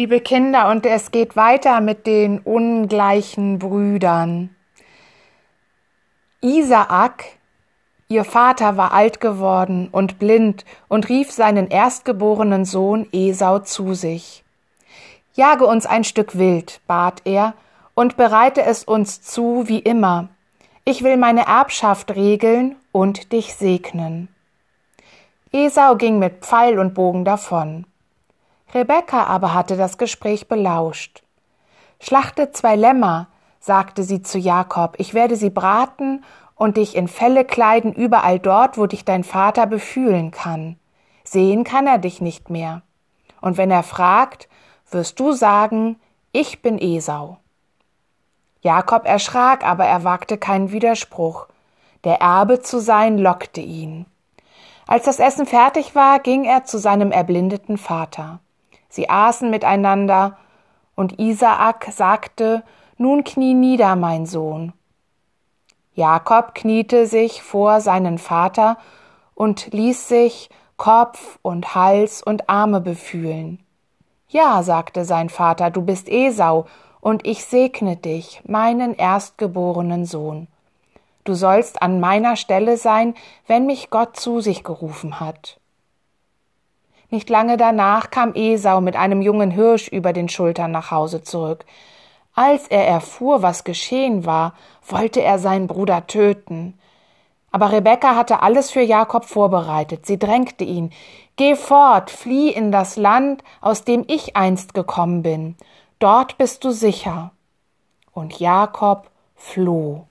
Liebe Kinder, und es geht weiter mit den ungleichen Brüdern. Isaak, ihr Vater war alt geworden und blind und rief seinen erstgeborenen Sohn Esau zu sich. Jage uns ein Stück Wild, bat er, und bereite es uns zu wie immer. Ich will meine Erbschaft regeln und dich segnen. Esau ging mit Pfeil und Bogen davon. Rebekka aber hatte das Gespräch belauscht. Schlachte zwei Lämmer, sagte sie zu Jakob, ich werde sie braten und dich in Felle kleiden überall dort, wo dich dein Vater befühlen kann. Sehen kann er dich nicht mehr. Und wenn er fragt, wirst du sagen, ich bin Esau. Jakob erschrak, aber er wagte keinen Widerspruch. Der Erbe zu sein lockte ihn. Als das Essen fertig war, ging er zu seinem erblindeten Vater. Sie aßen miteinander, und Isaak sagte, Nun knie nieder, mein Sohn. Jakob kniete sich vor seinen Vater und ließ sich Kopf und Hals und Arme befühlen. Ja, sagte sein Vater, du bist Esau, und ich segne dich, meinen erstgeborenen Sohn. Du sollst an meiner Stelle sein, wenn mich Gott zu sich gerufen hat. Nicht lange danach kam Esau mit einem jungen Hirsch über den Schultern nach Hause zurück. Als er erfuhr, was geschehen war, wollte er seinen Bruder töten. Aber Rebekka hatte alles für Jakob vorbereitet. Sie drängte ihn Geh fort, flieh in das Land, aus dem ich einst gekommen bin. Dort bist du sicher. Und Jakob floh.